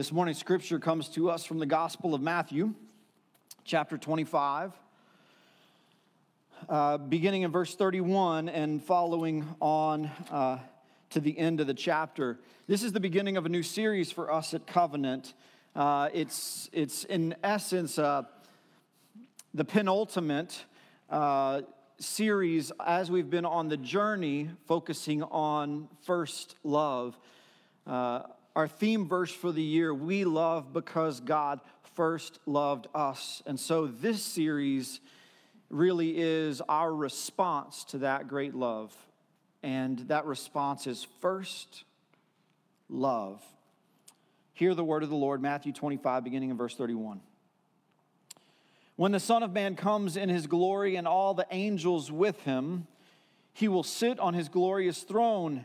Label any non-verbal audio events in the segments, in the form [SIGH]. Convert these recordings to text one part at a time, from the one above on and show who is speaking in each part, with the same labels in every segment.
Speaker 1: This morning's scripture comes to us from the Gospel of Matthew, chapter 25, uh, beginning in verse 31 and following on uh, to the end of the chapter. This is the beginning of a new series for us at Covenant. Uh, it's, it's in essence uh, the penultimate uh, series as we've been on the journey focusing on first love. Uh, our theme verse for the year we love because God first loved us. And so this series really is our response to that great love. And that response is first love. Hear the word of the Lord, Matthew 25, beginning in verse 31. When the Son of Man comes in his glory and all the angels with him, he will sit on his glorious throne,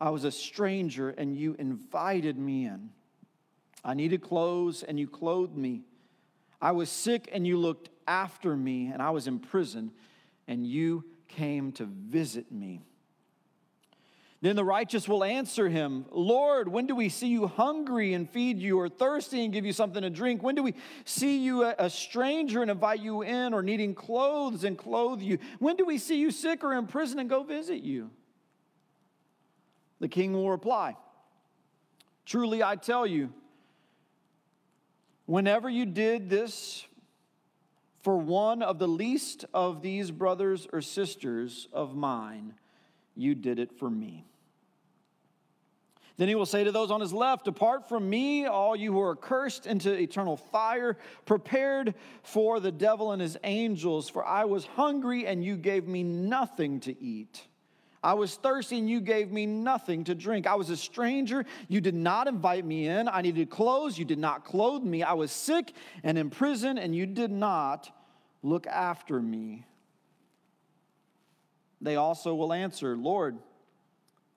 Speaker 1: I was a stranger, and you invited me in. I needed clothes, and you clothed me. I was sick, and you looked after me, and I was in prison, and you came to visit me. Then the righteous will answer him, Lord, when do we see you hungry and feed you, or thirsty and give you something to drink? When do we see you a stranger and invite you in, or needing clothes and clothe you? When do we see you sick or in prison and go visit you? The king will reply, Truly I tell you, whenever you did this for one of the least of these brothers or sisters of mine, you did it for me. Then he will say to those on his left, Depart from me, all you who are cursed, into eternal fire, prepared for the devil and his angels. For I was hungry, and you gave me nothing to eat. I was thirsty, and you gave me nothing to drink. I was a stranger, you did not invite me in. I needed clothes, you did not clothe me. I was sick and in prison, and you did not look after me. They also will answer, Lord,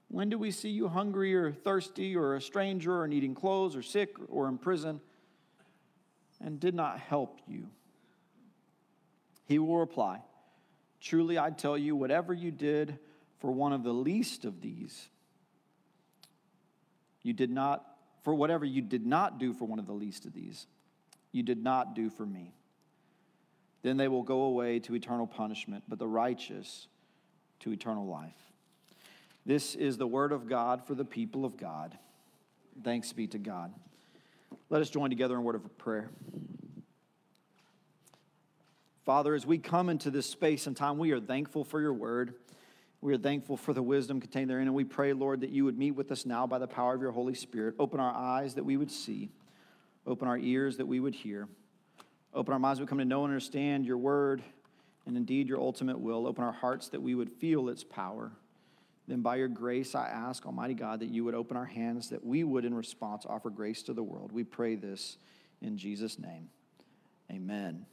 Speaker 1: when do we see you hungry or thirsty or a stranger or needing clothes or sick or in prison and did not help you? He will reply, Truly I tell you, whatever you did for one of the least of these, you did not, for whatever you did not do for one of the least of these, you did not do for me. Then they will go away to eternal punishment, but the righteous to eternal life. This is the word of God for the people of God. Thanks be to God. Let us join together in a word of prayer. Father, as we come into this space and time, we are thankful for your word. We are thankful for the wisdom contained therein, and we pray, Lord, that you would meet with us now by the power of your Holy Spirit. Open our eyes that we would see, open our ears that we would hear, open our minds that we come to know and understand your word and indeed your ultimate will. Open our hearts that we would feel its power. Then, by your grace, I ask, Almighty God, that you would open our hands, that we would, in response, offer grace to the world. We pray this in Jesus' name. Amen.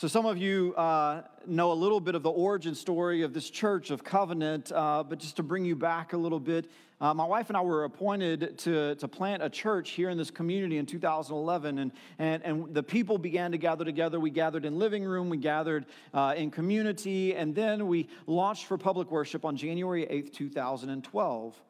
Speaker 1: So, some of you uh, know a little bit of the origin story of this church of Covenant, uh, but just to bring you back a little bit, uh, my wife and I were appointed to, to plant a church here in this community in 2011, and, and, and the people began to gather together. We gathered in living room, we gathered uh, in community, and then we launched for public worship on January 8th, 2012.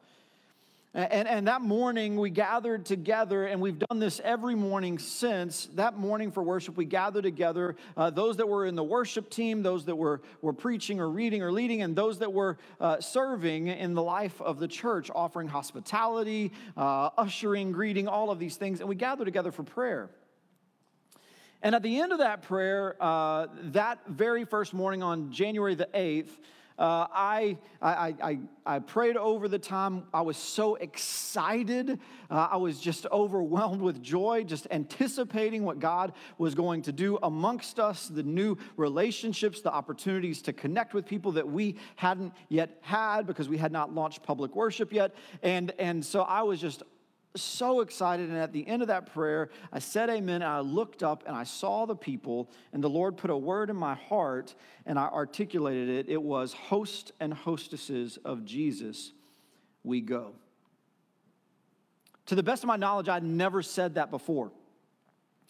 Speaker 1: And, and that morning, we gathered together, and we've done this every morning since. That morning for worship, we gathered together uh, those that were in the worship team, those that were, were preaching or reading or leading, and those that were uh, serving in the life of the church, offering hospitality, uh, ushering, greeting, all of these things. And we gathered together for prayer. And at the end of that prayer, uh, that very first morning on January the 8th, uh, I, I, I, I, prayed over the time. I was so excited. Uh, I was just overwhelmed with joy, just anticipating what God was going to do amongst us, the new relationships, the opportunities to connect with people that we hadn't yet had because we had not launched public worship yet. And, and so I was just so excited. And at the end of that prayer, I said amen. And I looked up and I saw the people, and the Lord put a word in my heart and I articulated it. It was host and hostesses of Jesus, we go. To the best of my knowledge, I'd never said that before.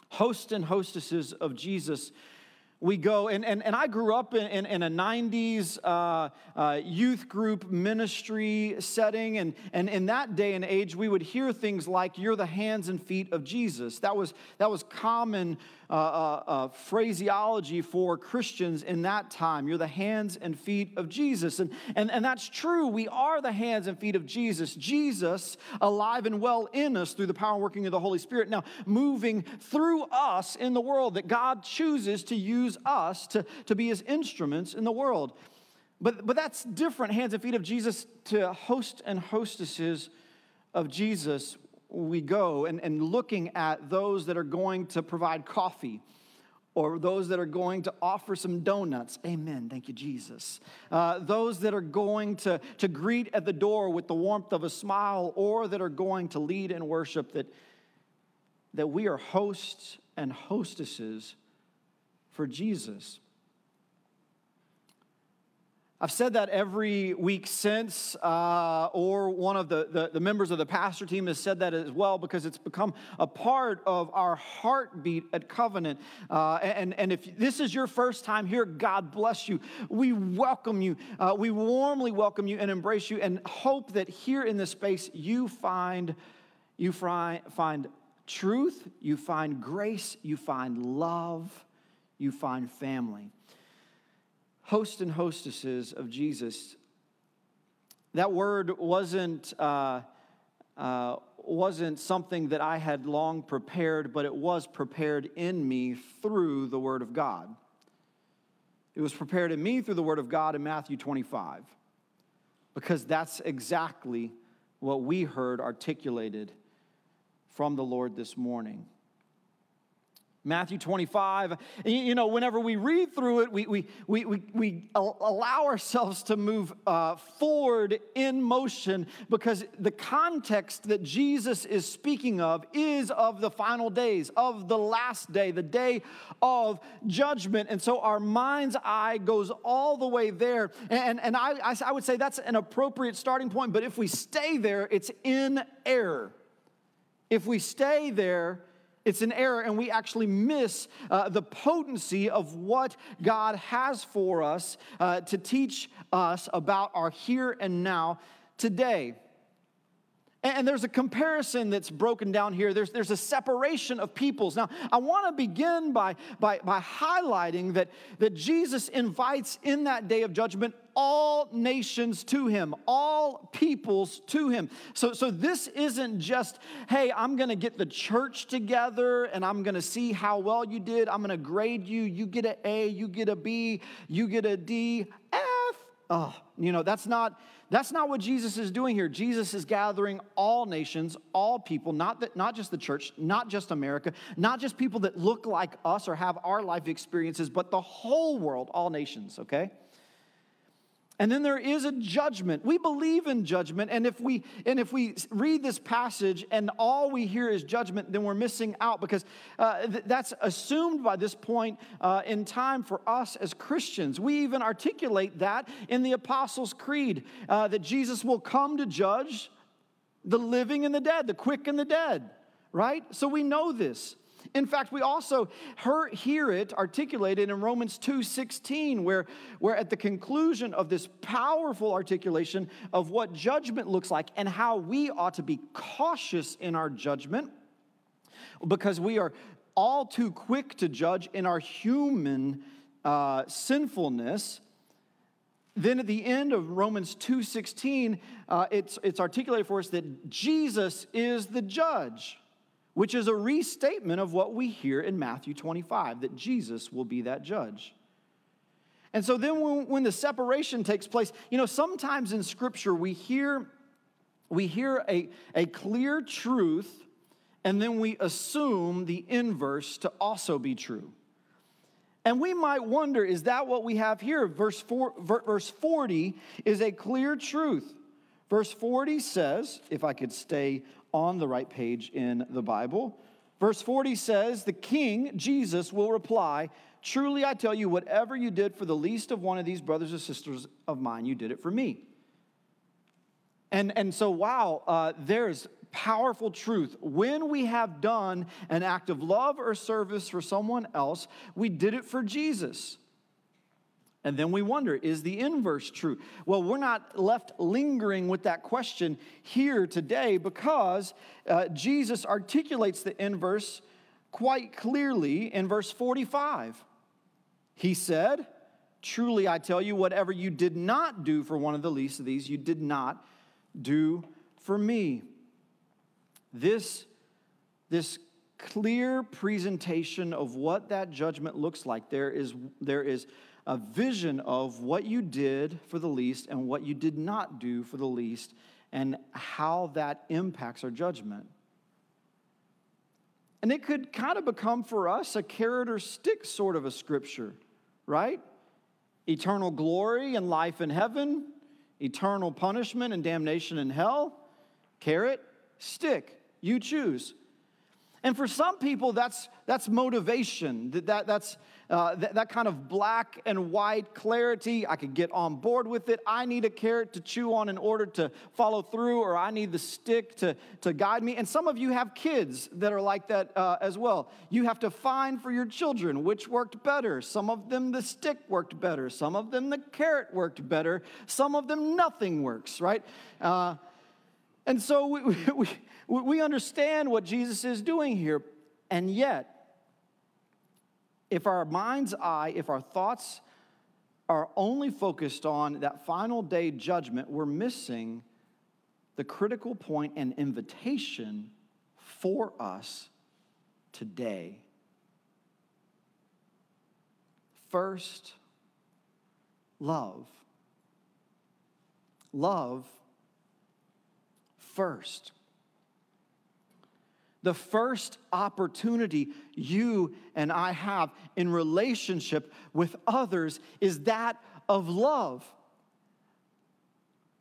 Speaker 1: Host and hostesses of Jesus, we go. And, and, and I grew up in, in, in a 90s uh, uh, youth group ministry setting. And, and in that day and age, we would hear things like, You're the hands and feet of Jesus. That was, that was common uh, uh, uh, phraseology for Christians in that time. You're the hands and feet of Jesus. And, and, and that's true. We are the hands and feet of Jesus. Jesus alive and well in us through the power and working of the Holy Spirit. Now, moving through us in the world, that God chooses to use us to, to be his instruments in the world. But, but that's different, hands and feet of Jesus, to host and hostesses of Jesus we go and, and looking at those that are going to provide coffee or those that are going to offer some donuts. Amen. Thank you, Jesus. Uh, those that are going to, to greet at the door with the warmth of a smile or that are going to lead in worship, that, that we are hosts and hostesses for Jesus. I've said that every week since, uh, or one of the, the, the, members of the pastor team has said that as well, because it's become a part of our heartbeat at Covenant. Uh, and, and if this is your first time here, God bless you. We welcome you. Uh, we warmly welcome you and embrace you, and hope that here in this space you find, you find, find truth, you find grace, you find love, you find family host and hostesses of Jesus. That word wasn't, uh, uh, wasn't something that I had long prepared, but it was prepared in me through the Word of God. It was prepared in me through the Word of God in Matthew 25, because that's exactly what we heard articulated from the Lord this morning. Matthew 25. You know, whenever we read through it, we, we, we, we, we allow ourselves to move uh, forward in motion because the context that Jesus is speaking of is of the final days, of the last day, the day of judgment. And so our mind's eye goes all the way there. And, and I, I would say that's an appropriate starting point, but if we stay there, it's in error. If we stay there, it's an error, and we actually miss uh, the potency of what God has for us uh, to teach us about our here and now today. And there's a comparison that's broken down here. There's, there's a separation of peoples. Now, I want to begin by, by, by highlighting that, that Jesus invites in that day of judgment all nations to him, all peoples to him. So, so this isn't just, hey, I'm going to get the church together and I'm going to see how well you did. I'm going to grade you. You get an A, you get a B, you get a D, F. Oh, you know, that's not that's not what Jesus is doing here. Jesus is gathering all nations, all people, not, that, not just the church, not just America, not just people that look like us or have our life experiences, but the whole world, all nations, okay? And then there is a judgment. We believe in judgment, and if we and if we read this passage and all we hear is judgment, then we're missing out because uh, th- that's assumed by this point uh, in time for us as Christians. We even articulate that in the Apostles' Creed uh, that Jesus will come to judge the living and the dead, the quick and the dead. Right? So we know this. In fact, we also hear it articulated in Romans 2:16, where, where at the conclusion of this powerful articulation of what judgment looks like and how we ought to be cautious in our judgment, because we are all too quick to judge in our human uh, sinfulness. Then at the end of Romans 2:16, uh, it's, it's articulated for us that Jesus is the judge which is a restatement of what we hear in Matthew 25 that Jesus will be that judge. And so then when, when, the separation takes place, you know, sometimes in scripture we hear we hear a, a clear truth and then we assume the inverse to also be true. And we might wonder, is that what we have here? Verse, four, verse 40 is a clear truth. Verse 40 says, if I could stay on the right page in the Bible, verse 40 says, The king, Jesus, will reply, Truly I tell you, whatever you did for the least of one of these brothers or sisters of mine, you did it for me. And, and so, wow, uh, there's powerful truth. When we have done an act of love or service for someone else, we did it for Jesus. And then we wonder, is the inverse true? Well, we're not left lingering with that question here today because uh, Jesus articulates the inverse quite clearly in verse 45. He said, Truly I tell you, whatever you did not do for one of the least of these, you did not do for me. This, this clear presentation of what that judgment looks like, there is, there is a vision of what you did for the least and what you did not do for the least and how that impacts our judgment. And it could kind of become for us a carrot or stick sort of a scripture, right? Eternal glory and life in heaven, eternal punishment and damnation in hell. Carrot, stick, you choose. And for some people, that's, that's motivation. That, that, that's, uh, that, that kind of black and white clarity. I could get on board with it. I need a carrot to chew on in order to follow through, or I need the stick to, to guide me. And some of you have kids that are like that uh, as well. You have to find for your children which worked better. Some of them, the stick worked better. Some of them, the carrot worked better. Some of them, nothing works, right? Uh, and so we, [LAUGHS] we, we understand what Jesus is doing here. And yet, if our mind's eye, if our thoughts are only focused on that final day judgment, we're missing the critical point and invitation for us today. First, love. Love first the first opportunity you and I have in relationship with others is that of love.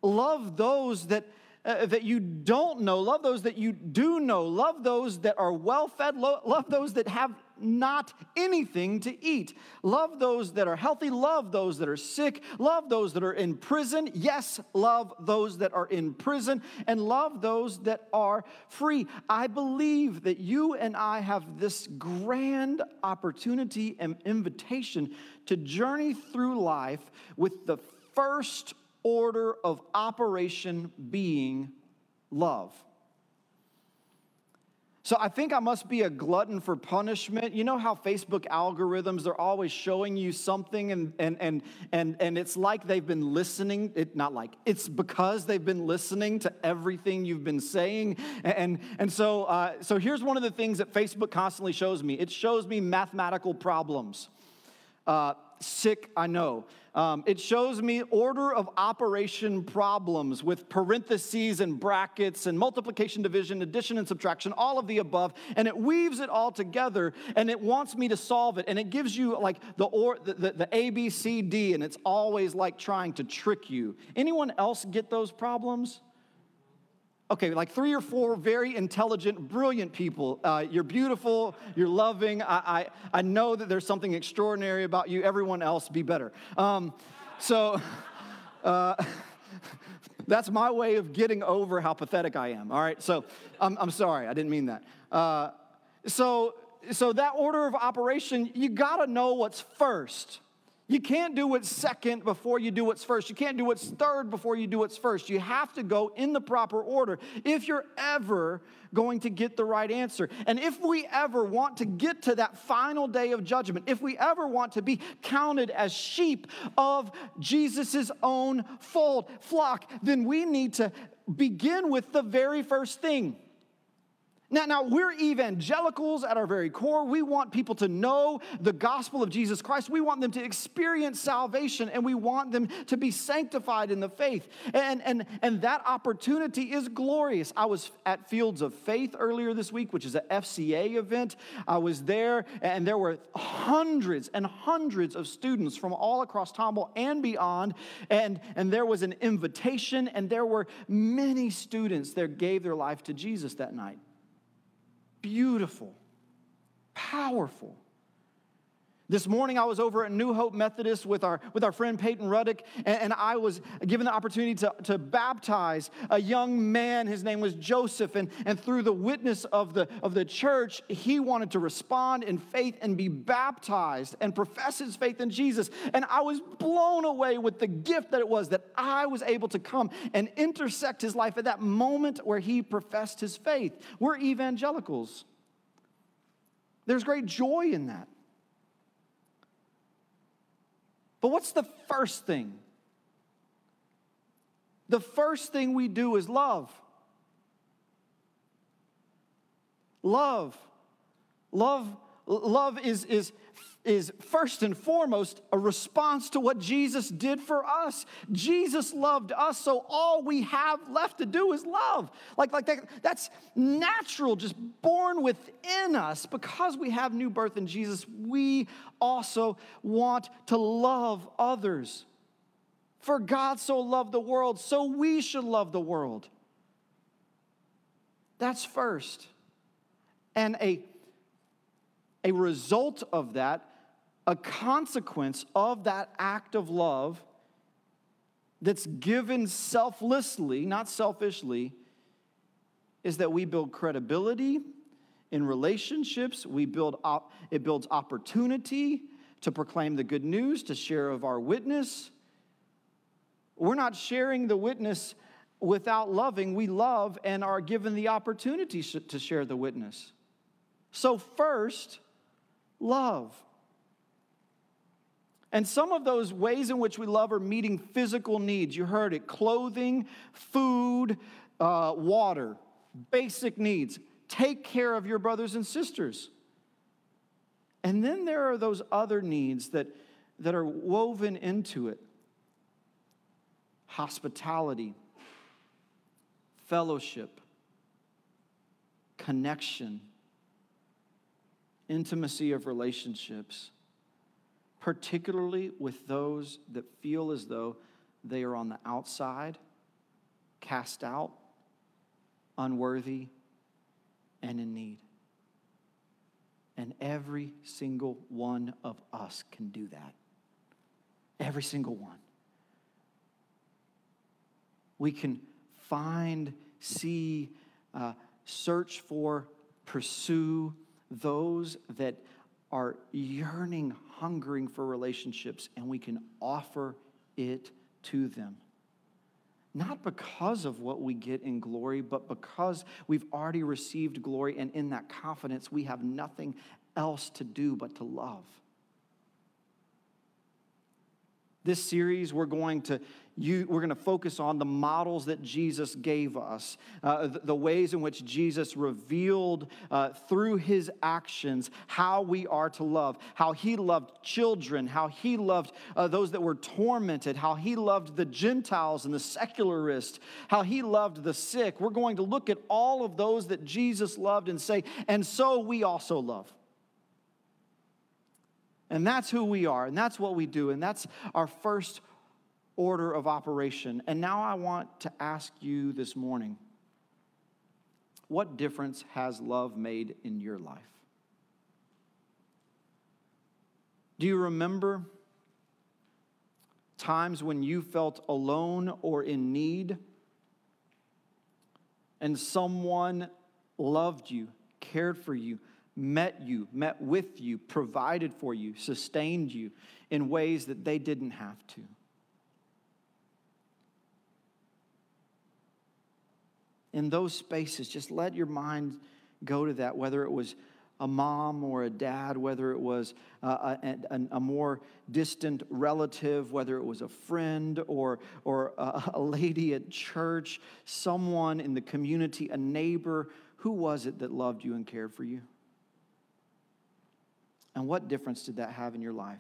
Speaker 1: Love those that, uh, that you don't know, love those that you do know, love those that are well fed, lo- love those that have not anything to eat. Love those that are healthy, love those that are sick, love those that are in prison. Yes, love those that are in prison, and love those that are free. I believe that you and I have this grand opportunity and invitation to journey through life with the first order of operation being love. So I think I must be a glutton for punishment. You know how Facebook algorithms are always showing you something and and and and, and it's like they've been listening. It not like it's because they've been listening to everything you've been saying. And and so uh, so here's one of the things that Facebook constantly shows me. It shows me mathematical problems. Uh, sick, I know. Um, it shows me order of operation problems with parentheses and brackets and multiplication, division, addition, and subtraction, all of the above, and it weaves it all together and it wants me to solve it. And it gives you like the, or, the, the, the A, B, C, D, and it's always like trying to trick you. Anyone else get those problems? Okay, like three or four very intelligent, brilliant people. Uh, you're beautiful, you're loving. I, I, I, know that there's something extraordinary about you. Everyone else, be better. Um, so, [LAUGHS] uh, [LAUGHS] that's my way of getting over how pathetic I am. All right, so I'm, I'm sorry, I didn't mean that. Uh, so, so that order of operation, you gotta know what's first. You can't do what's second before you do what's first. You can't do what's third before you do what's first. You have to go in the proper order if you're ever going to get the right answer. And if we ever want to get to that final day of judgment, if we ever want to be counted as sheep of Jesus' own fold, flock, then we need to begin with the very first thing. Now, now, we're evangelicals at our very core. We want people to know the gospel of Jesus Christ. We want them to experience salvation and we want them to be sanctified in the faith. And, and, and that opportunity is glorious. I was at Fields of Faith earlier this week, which is an FCA event. I was there and there were hundreds and hundreds of students from all across Tomball and beyond. And, and there was an invitation, and there were many students that gave their life to Jesus that night beautiful, powerful. This morning, I was over at New Hope Methodist with our, with our friend Peyton Ruddick, and, and, I was given the opportunity to, to baptize a young man. His name was Joseph, and, and through the witness of the, of the church, he wanted to respond in faith and be baptized and profess his faith in Jesus. And I was blown away with the gift that it was that I was able to come and intersect his life at that moment where he professed his faith. We're evangelicals, there's great joy in that. But what's the first thing? The first thing we do is love. Love. Love, love is, is is first and foremost a response to what Jesus did for us. Jesus loved us, so all we have left to do is love. Like, like that, that's natural, just born within us. Because we have new birth in Jesus, we also want to love others. For God so loved the world, so we should love the world. That's first. And a, a result of that a consequence of that act of love that's given selflessly, not selfishly, is that we build credibility in relationships. We build op- it builds opportunity to proclaim the good news, to share of our witness. We're not sharing the witness without loving. We love and are given the opportunity to share the witness. So, first, love. And some of those ways in which we love are meeting physical needs. You heard it clothing, food, uh, water, basic needs. Take care of your brothers and sisters. And then there are those other needs that, that are woven into it hospitality, fellowship, connection, intimacy of relationships particularly with those that feel as though they are on the outside, cast out, unworthy, and in need. And every single one of us can do that. Every single one. We can find, see, uh, search for, pursue those that are yearning, hungering for relationships, and we can offer it to them. Not because of what we get in glory, but because we've already received glory, and in that confidence, we have nothing else to do but to love. This series, we're going to you, we're going to focus on the models that Jesus gave us, uh, the, the, ways in which Jesus revealed uh, through his actions how we are to love, how he loved children, how he loved uh, those that were tormented, how he loved the Gentiles and the secularists, how he loved the sick. We're going to look at all of those that Jesus loved and say, and so we also love. And that's who we are, and that's what we do, and that's our first order of operation. And now I want to ask you this morning what difference has love made in your life? Do you remember times when you felt alone or in need and someone loved you, cared for you, met you, met with you, provided for you, sustained you in ways that they didn't have to? In those spaces, just let your mind go to that, whether it was a mom or a dad, whether it was uh, a, a, a, more distant relative, whether it was a friend or, or a, [LAUGHS] a lady at church, someone in the community, a neighbor, who was it that loved you and cared for you? And what difference did that have in your life?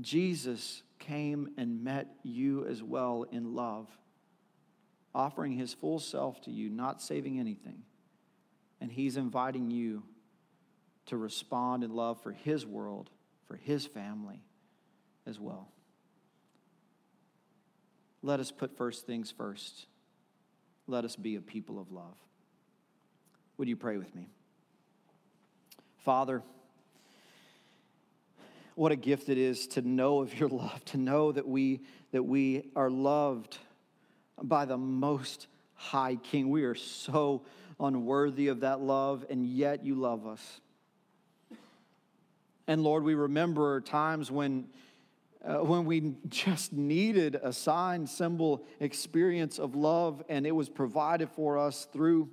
Speaker 1: Jesus came and met you as well in love, offering his full self to you, not saving anything. And he's inviting you to respond in love for his world, for his family as well. Let us put first things first. Let us be a people of love. Would you pray with me? Father, what a gift it is to know of your love, to know that we, that we are loved by the most high King. We are so unworthy of that love, and yet you love us. And Lord, we remember times when, uh, when we just needed a sign, symbol, experience of love, and it was provided for us through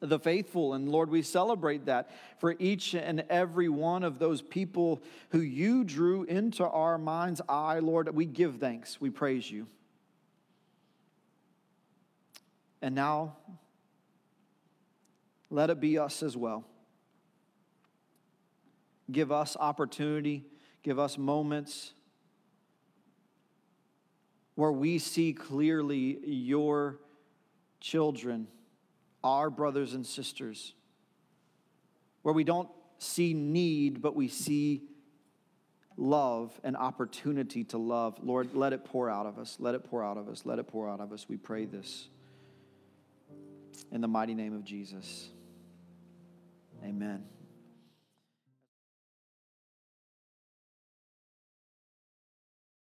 Speaker 1: the faithful. And Lord, we celebrate that for each and every one of those people who you drew into our mind's eye, Lord. We give thanks, we praise you. And now, let it be us as well. Give us opportunity, give us moments where we see clearly your children our brothers and sisters, where we don't see need, but we see love and opportunity to love. Lord, let it pour out of us. Let it pour out of us. Let it pour out of us. We pray this in the mighty name of Jesus. Amen.